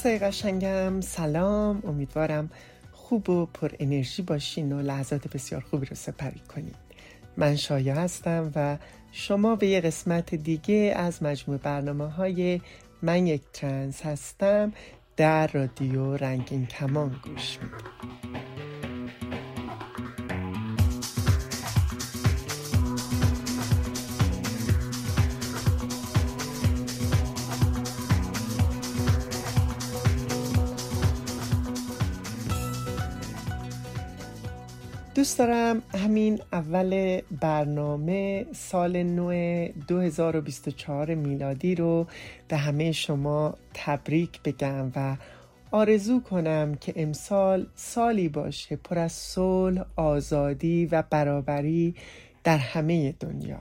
دوستای قشنگم. سلام. امیدوارم خوب و پر انرژی باشین و لحظات بسیار خوبی رو سپری کنین. من شایع هستم و شما به یه قسمت دیگه از مجموع برنامه های من یک ترنس هستم. در رادیو رنگین کمان گوش می‌دید دوست دارم همین اول برنامه سال نو 2024 میلادی رو به همه شما تبریک بگم و آرزو کنم که امسال سالی باشه پر از صلح، آزادی و برابری در همه دنیا.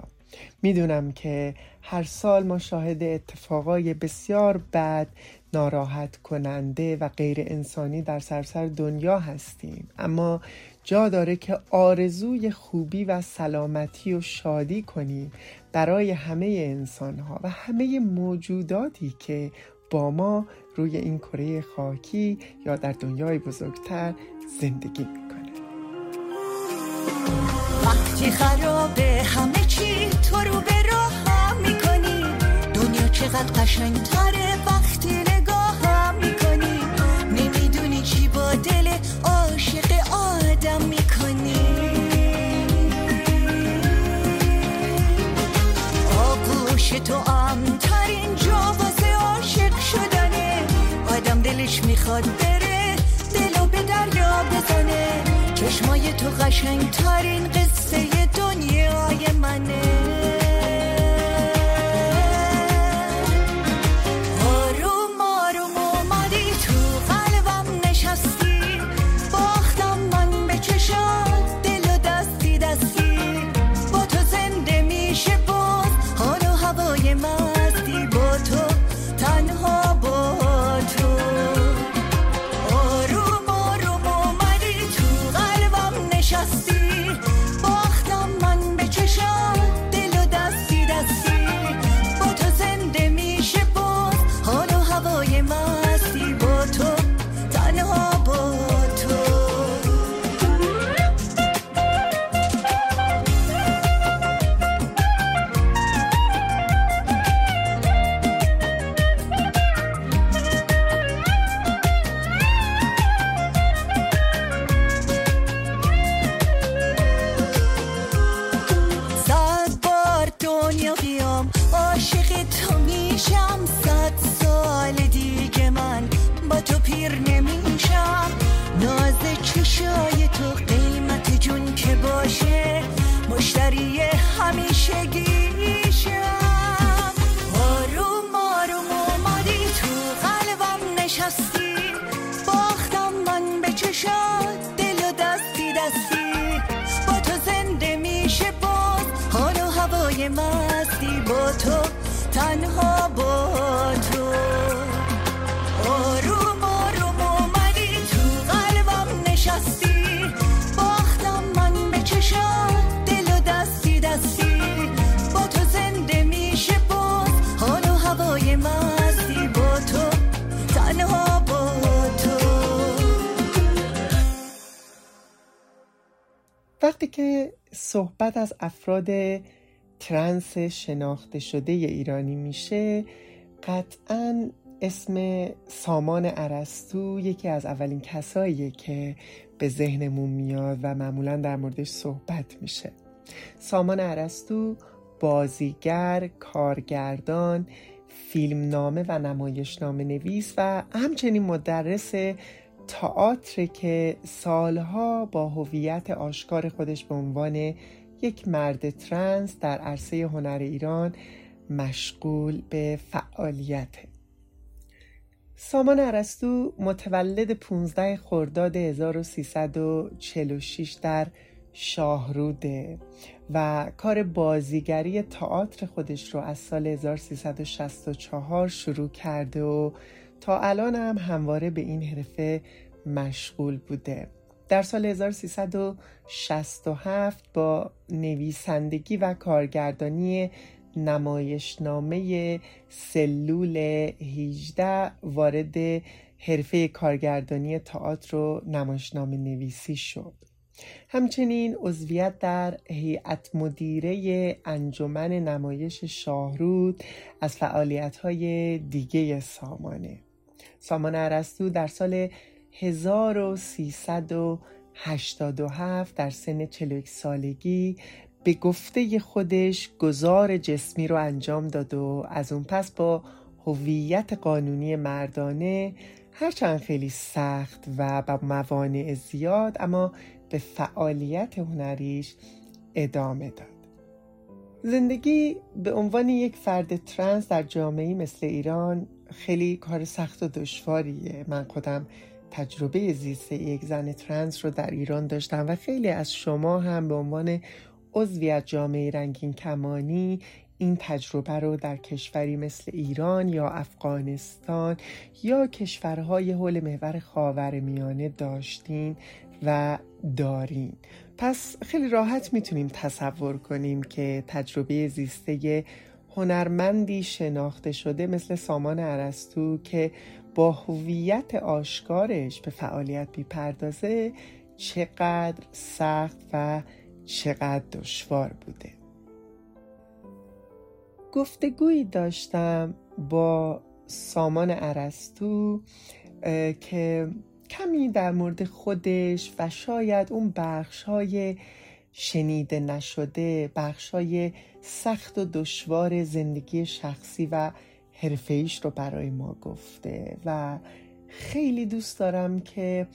می‌دونم که هر سال ما شاهد اتفاقای بسیار بد ناراحت کننده و غیر انسانی در سرسر دنیا هستیم. اما جا داره که آرزوی خوبی و سلامتی و شادی کنیم برای همه انسان ها و همه موجوداتی که با ما روی این کره خاکی یا در دنیای بزرگتر زندگی می‌کنه. وقتی خرابه همه چی تو رو به راه می‌کنی. دنیا چقدر قشنگتره تو قشنگترین قصه مستی با تو تنها با تو. آروم آروم اومدی تو قلبم نشستی. باختم من به چشات دل و دستی دستی. با تو زنده میشه باز حال و هوای مستی با تو. تنها با تو. وقتی که صحبت از افراد ترنس شناخته شده ایرانی میشه. قطعا اسم سامان عرستو یکی از اولین کساییه که به ذهنمون میاد و معمولا در موردش صحبت میشه. سامان عرستو بازیگر، کارگردان، فیلمنامه و نمایشنامه نویس و همچنین مدرس تئاتر که سالها با هویت آشکار خودش به عنوان یک مرد ترنس در عرصه هنر ایران مشغول به فعالیته سامان عرستو متولد 15 خرداد 1346 در شاهروده و کار بازیگری تئاتر خودش رو از سال 1364 شروع کرده و تا الان هم همواره به این حرفه مشغول بوده. در سال 1367 با نویسندگی و کارگردانی نمایشنامه سلول 18 وارد حرفه کارگردانی تئاتر و نمایشنامه نویسی شد. همچنین عضویت در هیئت مدیره انجمن نمایش شاهرود از فعالیت‌های دیگه سامانه. سامان عرستو در سال 1387 در سن 41 سالگی به گفته خودش گذار جسمی رو انجام داد و از اون پس با هویت قانونی مردانه هرچند خیلی سخت و با موانع زیاد اما به فعالیت هنریش ادامه داد. زندگی به عنوان یک فرد ترنس در جامعه مثل ایران خیلی کار سخت و دشواریه. من خودم تجربه زیست یک زن ترنس رو در ایران داشتم و خیلی از شما هم به عنوان عضوی از جامعه رنگین کمانی این تجربه رو در کشوری مثل ایران یا افغانستان یا کشورهای حول محور خاور میانه داشتین و دارین. پس خیلی راحت می‌تونیم تصور کنیم که تجربه زیسته هنرمندی شناخته شده مثل سامان عرستو که با هویت آشکارش به فعالیت می‌پردازه چقدر سخت و چقدر دشوار بوده. گفتگویی داشتم با سامان عرستو که کمی در مورد خودش و شاید اون بخش های شنیده نشده بخش های سخت و دشوار زندگی شخصی و حرفه‌ایش رو برای ما گفته و خیلی دوست دارم که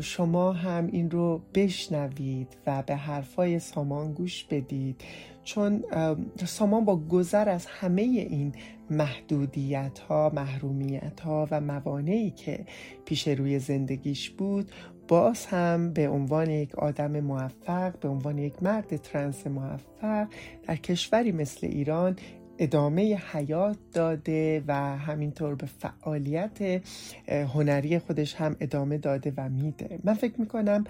شما هم این رو بشنوید و به حرفای سامان گوش بدید. چون سامان با گذر از همه این محدودیت ها محرومیت ها و موانعی که پیش روی زندگیش بود باز هم به عنوان یک آدم موفق به عنوان یک مرد ترنس موفق در کشوری مثل ایران ادامه حیات داده و همینطور به فعالیت هنری خودش هم ادامه داده و میده. من فکر می‌کنم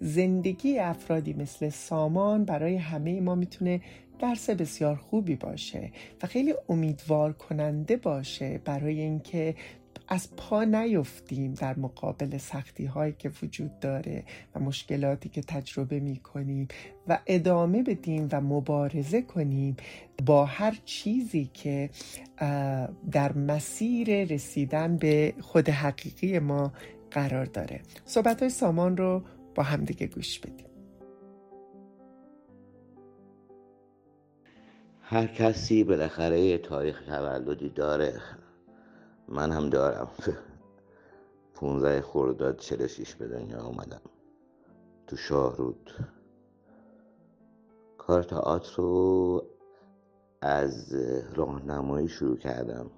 زندگی افرادی مثل سامان برای همه ما می‌تونه درس بسیار خوبی باشه و خیلی امیدوار کننده باشه برای اینکه از پا نیفتیم در مقابل سختی هایی که وجود داره و مشکلاتی که تجربه می کنیم و ادامه بدیم و مبارزه کنیم با هر چیزی که در مسیر رسیدن به خود حقیقی ما قرار داره. صحبت های سامان رو با همدیگه گوش بدیم. هر کسی بالاخره تاریخ تولدی داره. من هم دارم. 15 خرداد 46 به دنیا اومدم. تو شاهرود کار تئاتر رو از راهنمایی شروع کردم.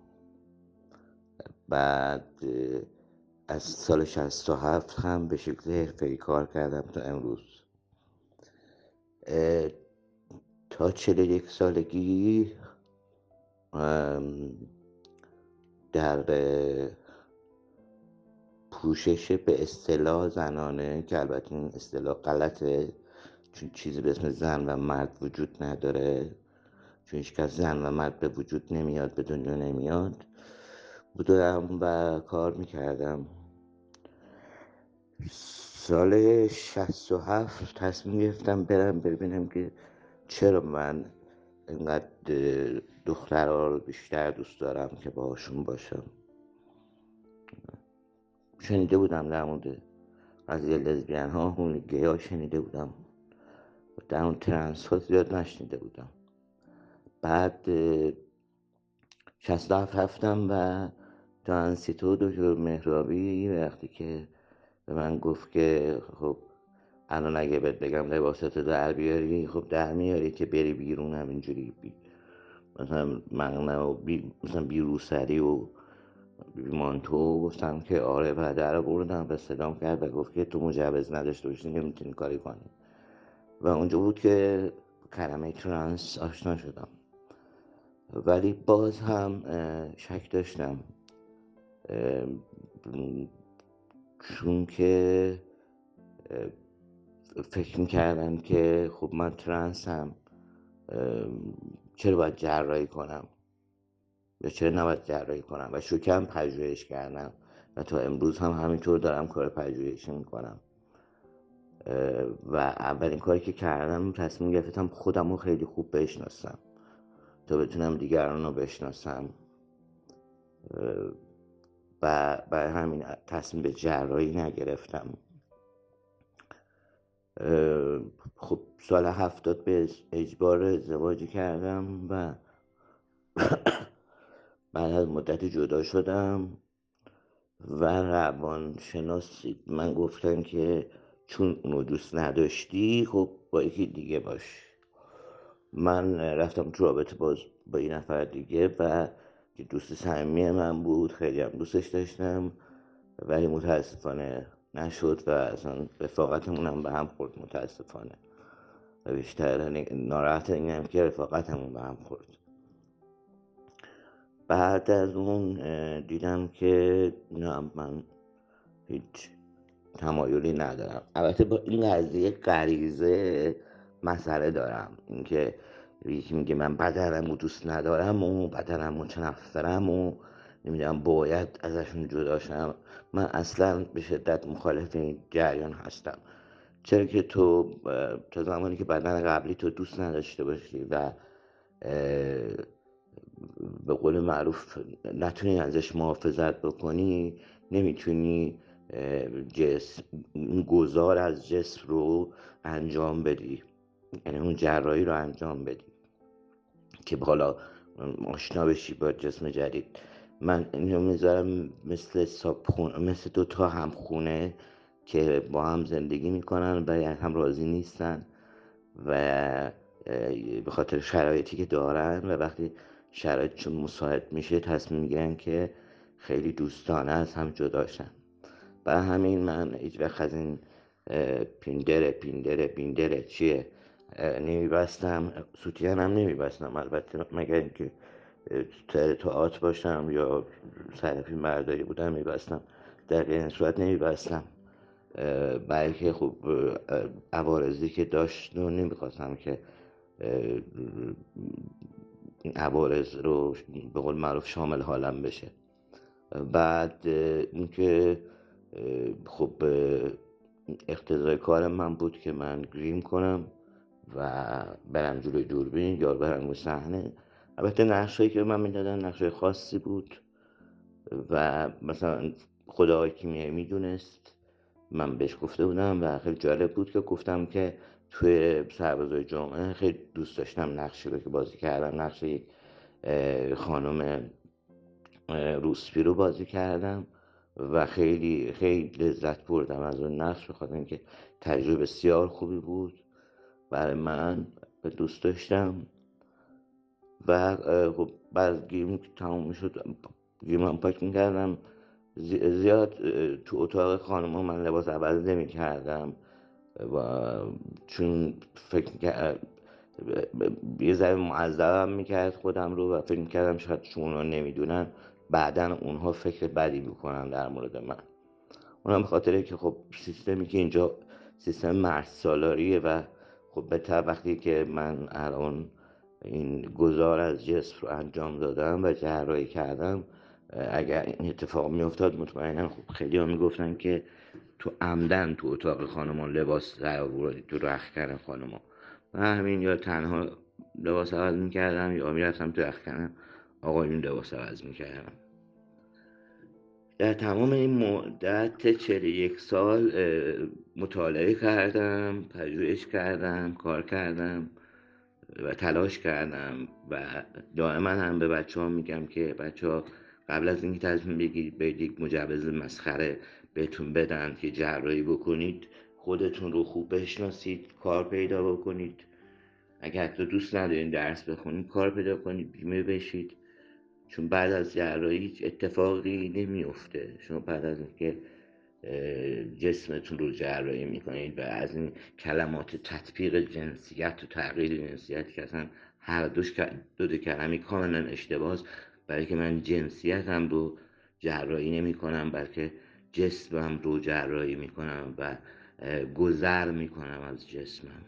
بعد از سال 67 هم به شکل حرفه‌ای کار کردم تا امروز. تا 41 سالگی در پوشش به اصطلاح زنانه که البته این اصطلاح غلطه چون چیزی به اسم زن و مرد وجود نداره. چون هیچ زن و مرد به وجود نمیاد به دنیا نمیاد. بودم و کار می‌کردم. سال شست و هفت تصمیم گرفتم برم ببینم که چرا من اینقدر دخترها رو بیشتر دوست دارم که باهاشون باشم. شنیده بودم در مورد قضیه لزبیان ها اون ها شنیده بودم. در اون ترنس ها زیاد نشنیده بودم. بعد شست هفت هفتم و ترانسیتو دکتر مهرابی وقتی که به من گفت که خب الان اگه بهت بگم لباساتو در بیاری خب در میاری که بری بیرون همینجوری بی مثلا مغنه و بی مثلا بیروسری و مانتو گفتم که آره و در بردم و صدام کرد و گفت که تو مجوز نداشته باشی نمی‌تونی کاری کنی. و اونجا بود که کلمه ترانس آشنا شدم. ولی باز هم شک داشتم. چون که فکر می‌کردم که خب من ترنس هم چرا باید جراحی کنم؟ یا چرا نباید جراحی کنم؟ و شکم پژوهش کردم و تا امروز هم همینطور دارم کار پژوهشی می‌کنم. و اولین کاری که کردم تصمیم گرفتم خودم رو خیلی خوب بشناسم. تا بتونم دیگران رو بشناسم. و برای همین تصمیم به جراحی نگرفتم. خب سال هفتاد به اجبار ازدواجی کردم و بعد از مدت جدا شدم و روانشناس من گفتن که چون اونو دوست نداشتی خب با یکی دیگه باش. من رفتم تو رابطه باز با این نفر دیگه و که دوست صمیمی من بود خیلی هم دوستش داشتم ولی متاسفانه نشد و اصلا رفاقتمون هم به هم خورد متاسفانه. و بیشتر ناراحت اینم که رفاقتمون به هم خورد. بعد از اون دیدم که نه من هیچ تمایلی ندارم. البته با این قضیه غریزه مسئله دارم. اینکه یکی میگه من بدنم و دوست ندارم و بدنم متنفرم و نمی‌دونم باید ازشون جداشم من اصلا به شدت مخالف این جریان هستم. چرا که تو تا زمانی که بدن قبلی تو دوست نداشته باشی و به قول معروف نتونی ازش محافظت بکنی نمی‌تونی جسم گذار از جسم رو انجام بدی. یعنی اون جراحی رو انجام بدی که حالا آشنا بشی با جسم جدید. من اینو می‌ذارم مثل خونه مثل دو تا هم خونه که با هم زندگی می‌کنن و هم راضی نیستن و به خاطر شرایطی که دارن و وقتی شرایط چون مساعد میشه تصمیم می‌گیرن که خیلی دوستانه از هم جداشن و همین من هیچ وقت از این پیندره پیندره پیندره چیه نمیبستم. سوتیان هم نمیبستم البته مگر اینکه آت باشم یا سرفی مرداری بودم میبستم. در این صورت نمیبستم. بلکه خب عوارضی که داشت رو نمی‌خواستم که عوارض رو به قول معروف شامل حالم بشه. بعد اینکه خب اقتضای کار من بود که من گریم کنم و برم جلوی دوربین یا برم صحنه. البته نقشایی که من می‌دادن نقش خاصی بود و مثلا خدا کیمیایی می‌دونست. من بهش گفته بودم و خیلی جالب بود که گفتم که توی سربازای جمعه خیلی دوست داشتم نقشی رو که بازی کردم نقش خانم روسپی رو بازی کردم و خیلی خیلی لذت بردم از اون نقش بخاطر اینکه تجربه بسیار خوبی بود. برای من دوست داشتم. و خب بعد گیم تموم شد گیم هم پاک می‌کردم. زیاد تو اتاق خانم من لباس عوض نمی کردم و چون فکر یه ذره معذبم می‌کرد خودم رو و فکر کردم شاید چون رو نمی‌دونن. بعدا اونها فکر بدی می‌کنن در مورد من. اونم خاطره که خب سیستمی که اینجا سیستم مرد سالاریه و خب به وقتی که من الان این گذار از جسم رو انجام دادم و جراحی کردم اگر این اتفاق میافتاد مطمئنا خب خیلی ها می‌گفتن که تو عمدن تو اتاق خانمان لباس در آوردی تو رخکن خانمان و همین یا تنها لباس عوض می‌کردم یا می‌رفتم تو رخکن آقایون لباس عوض می‌کردم. در تمام این مدت یک سال مطالعه کردم پژوهش کردم کار کردم. و تلاش کردم و دائما هم به بچه ها میگم که بچه ها قبل از اینکه تصمیم بگیرید به یک مجوز مسخره بهتون بدن که جراحی بکنید خودتون رو خوب بشناسید کار پیدا بکنید. اگر حتی دوست ندارین درس بخونید کار پیدا کنید بیمه بشید. چون بعد از جراحی اتفاقی نمیفته شما بعد از اینکه جسمتون رو جراحی می‌کنید و از این کلمات تطبیق جنسیت و تغییر جنسیت که اصلا هر دوش دو دو کلمی کاملا اشتباس برای که من جنسیتم رو جراحی نمی کنم بلکه جسمم رو جراحی می کنم و گذر می کنم از جسمم.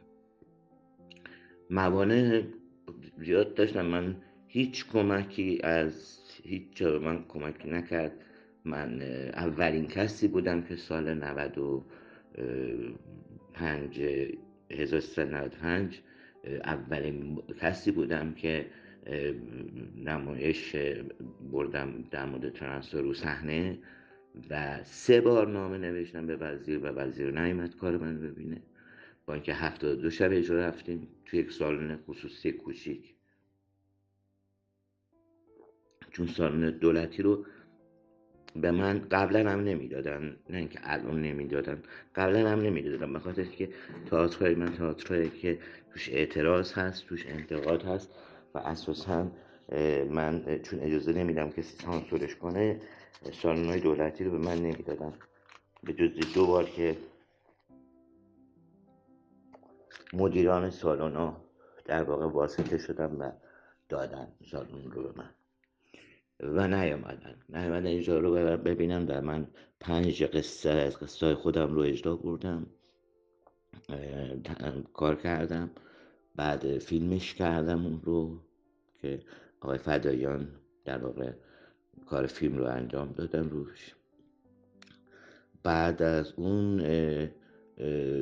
موانع زیاد داشتم. من هیچ کمکی از هیچ من کمکی نکرد. من اولین کسی بودم که سال 95 1395 اولین کسی بودم که نمایش بردم در مورد ترانسفر رو صحنه و سه بار نامه نوشتم به وزیر و وزیر نیومد کار من ببینه. با اینکه هفتاد دو شب اجرا رفتیم توی یک سالن خصوصی کوچیک. چون سالن دولتی رو به من قبلا هم نمی‌دادن نه اینکه الان نمی‌دادن قبلا هم نمی‌دادن بخاطر که تئاترهای من تئاترهایی که توش اعتراض هست توش انتقاد هست و اساسا من چون اجازه نمیدم کسی سانسورش کنه های دولتی رو به من نمی‌دادن. به جز دو بار که مدیران سالن در واقع واسطه شدن و دادن سالن رو به من. و نیامدن. نیامدن اینجا رو ببینم در من پنج قصه از قصه خودم رو اجرا بردم کار کردم. بعد فیلمش کردم اون رو که آقای فدایان در واقع کار فیلم رو انجام دادن روش. بعد از اون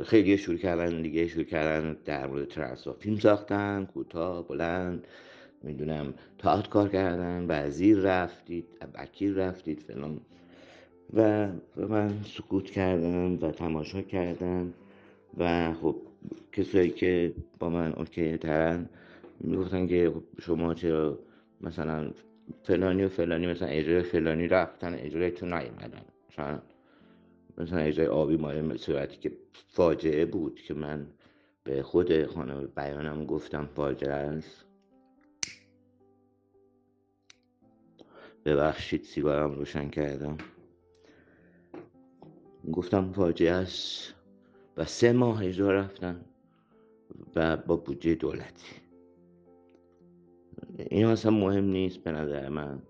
خیلی شروع کردن دیگه شروع کردن در مورد ترانسفر فیلم ساختن کوتاه بلند. می‌دونم تاعت کار کردن وزیر رفتید وکیل رفتید فلان. و من سکوت کردم و تماشا کردم و خب کسایی که با من اوکی ترن می‌گفتن که خب شما چرا مثلا فلانی و فلانی مثلا اجرای فلانی رفتن اجرای تو نیومدن. مثلا مثلا اجرای آبی مال صورتی که فاجعه بود که من به خود خانم بیانم گفتم فاجعه است. ببخشید سیگارم روشن کردم. گفتم فاجعه است و سه ماه اجرا رفتن و با بودجه دولتی. این اصلا مهم نیست به نظر من.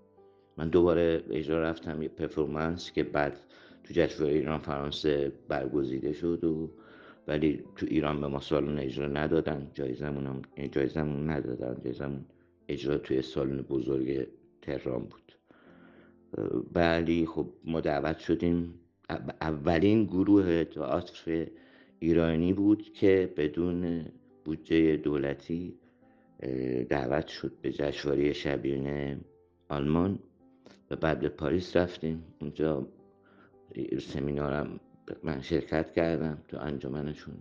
من دوباره اجرا رفتم یه پرفورمنس که بعد تو جشنواره ایران فرانسه برگزیده شد و ولی تو ایران به ما سالن اجرا ندادن. جایزمون هم جایزمون ندادن. جایزمون اجرا توی سالن بزرگ تهران بود. ولی خب ما دعوت شدیم. اولین گروه تئاتر ایرانی بود که بدون بودجه دولتی دعوت شد به جشنواره شبیونه آلمان و بعد به پاریس رفتیم. اونجا سمینارم من شرکت کردم تو انجمنشون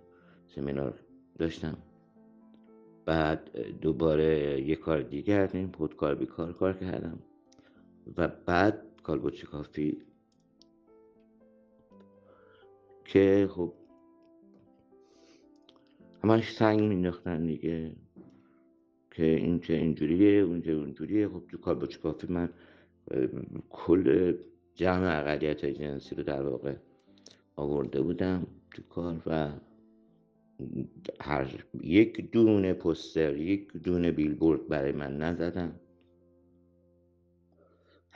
سمینار داشتم. بعد دوباره یه کار دیگه کردیم خودکار بیکار کار کردم. و بعد کالبوچه کافی که خب همش سنگ مینداختن دیگه که این چه اینجوریه اونجا اونجوریه. خب تو کالبوچه کافی من کل جمع اقلیت جنسی رو در واقع آورده بودم تو کار و هر یک دونه پستر یک دونه بیلبورد برای من نزدم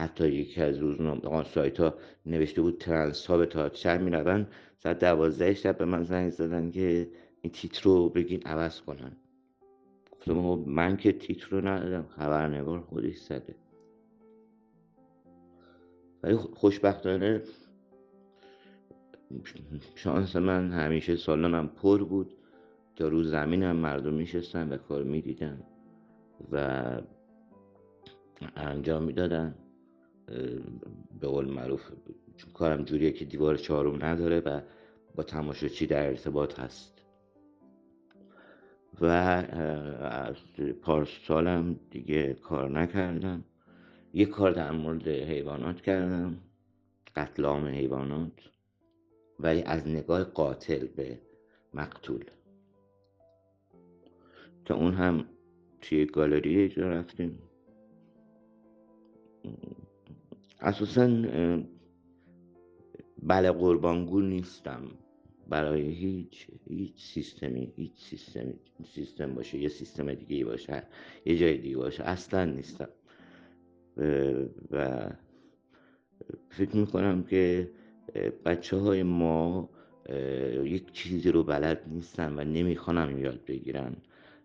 حتی یکی از روزنامه سایت ها نوشته بود ترنس ها به تئاتر می‌روند. ساعت دوازده شب به من زنگ زدن که این تیتر رو بگین عوض کنن. گفتم من که تیتر رو ندادم خبرنگار خودش زده. ولی خوشبختانه شانس من همیشه سالانم پر بود. تا رو زمینم مردم میشستن و کار می‌دیدن و انجام می‌دادن. به قول معروف چون کارم جوریه که دیوار چهارم نداره و با تماشاچی در ارتباط هست. و از پارسالم دیگه کار نکردم. یه کار در مورد حیوانات کردم قتل عام حیوانات ولی از نگاه قاتل به مقتول. که اون هم توی گالری اجرا رفتیم. اساسا بله قربانگو نیستم. برای هیچ هیچ سیستمی هیچ سیستمی سیستم باشه یه سیستم دیگه باشه یه جای دیگه باشه اصلا نیستم. و فکر می‌کنم که بچه های ما یک چیزی رو بلد نیستن و نمی‌خوانم یاد بگیرن.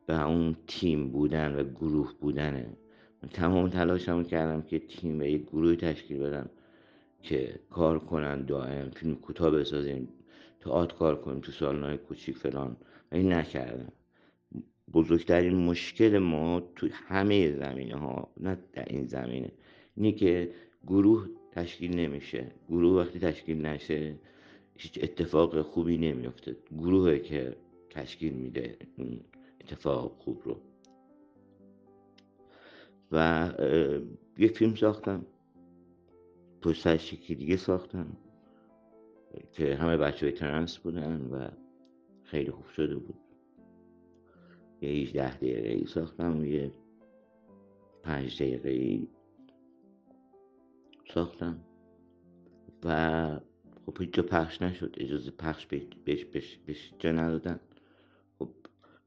و اون تیم بودن و گروه بودنه. تمام تلاشمو کردم که تیم و یک گروه تشکیل بدم که کار کنن دائم فیلم کوتاه بسازیم تئاتر کار کنیم تو سالن‌های کوچیک فلان. این نکردم. بزرگترین مشکل ما تو همه زمینه ها نه در این زمینه اینه که گروه تشکیل نمیشه. گروه وقتی تشکیل نشه هیچ اتفاق خوبی نمیفته گروهی که تشکیل میده اتفاق خوب رو. و یک فیلم ساختم. پشت یکی دیگه ساختم. که همه بچه های ترنس بودن و خیلی خوب شده بود. یه 18 دقیقه ای ساختم و یه پنج دقیقه ای ساختم. و خب هیچ جا پخش نشد. اجازه پخش بهش بهش بهش جا ندادن. خب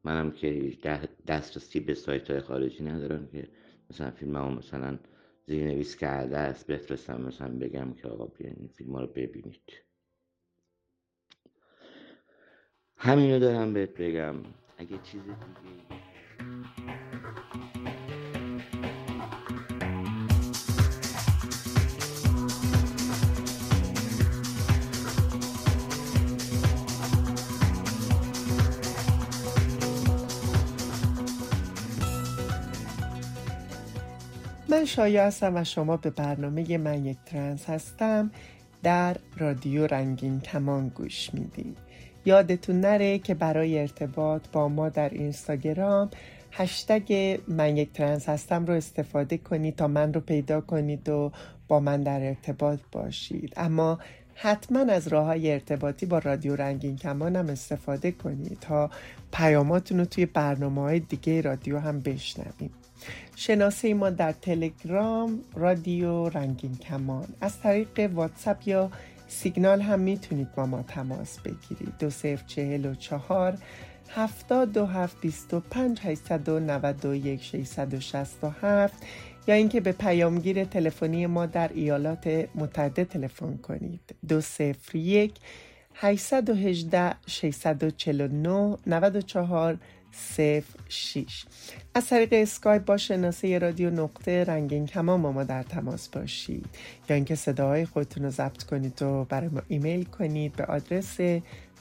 منم که دسترسی به سایت های خارجی ندارم که مثلا فیلم ها مثلا زیر نویس کرده است بفرستم مثلا بگم که آقا بیاین این فیلم ها رو ببینید. همینو دارم بهت بگم. اگه چیز دیگه من شایع هستم و شما به برنامه من یک ترنس هستم. در رادیو رنگین کمان گوش میدین. یادتون نره که برای ارتباط با ما در اینستاگرام هشتگ من یک ترنس هستم رو استفاده کنید تا من رو پیدا کنید و با من در ارتباط باشید. اما حتما از راه های ارتباطی با رادیو رنگین کمان هم استفاده کنید تا پیاماتون رو توی برنامه های دیگه رادیو هم بشنویم. شناسه ما در تلگرام رادیو رنگین کمان. از طریق واتساپ یا سیگنال هم می‌تونید با ما تماس بگیرید. دو صفر چهل و چهار هفتاد دو هفت بیست و پنج هشتصد و نود و یک ششصد و شست و هفت. یا اینکه به پیامگیر تلفنی ما در ایالات متحده تلفن کنید. دو صفر یک 818 649 94 06 از طریق اسکایپ با شناسه رادیو نقطه رنگین کمان با ما در تماس باشید. یا اینکه صداهای خودتون رو ضبط کنید و برای ما ایمیل کنید به آدرس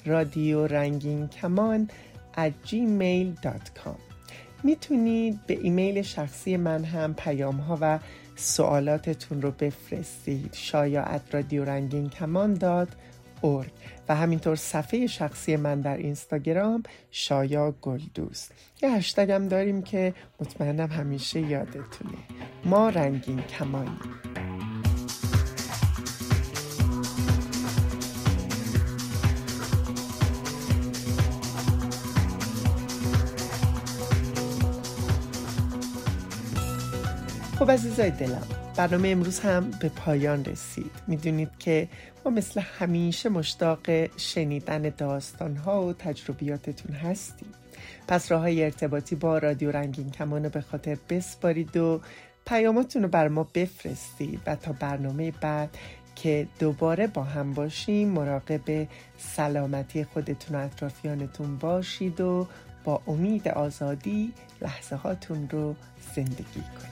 رادیو رنگین کمان at gmail.com می‌تونید به ایمیل شخصی من هم پیام ها و سوالاتتون رو بفرستید. شایا رادیو رنگین کمان داد و همینطور صفحه شخصی من در اینستاگرام شایا گلدوست. یه هشتگ هم داریم که مطمئنم همیشه یادتونه. ما رنگین کمانی خب عزیزای دلم برنامه امروز هم به پایان رسید. می‌دونید که ما مثل همیشه مشتاق شنیدن داستان ها و تجربیاتتون هستیم. پس راه های ارتباطی با رادیو رنگین کمان به خاطر بسپارید و پیاماتون رو بر ما بفرستید و تا برنامه بعد که دوباره با هم باشیم مراقب سلامتی خودتون و اطرافیانتون باشید و با امید آزادی لحظه هاتون رو زندگی کنید.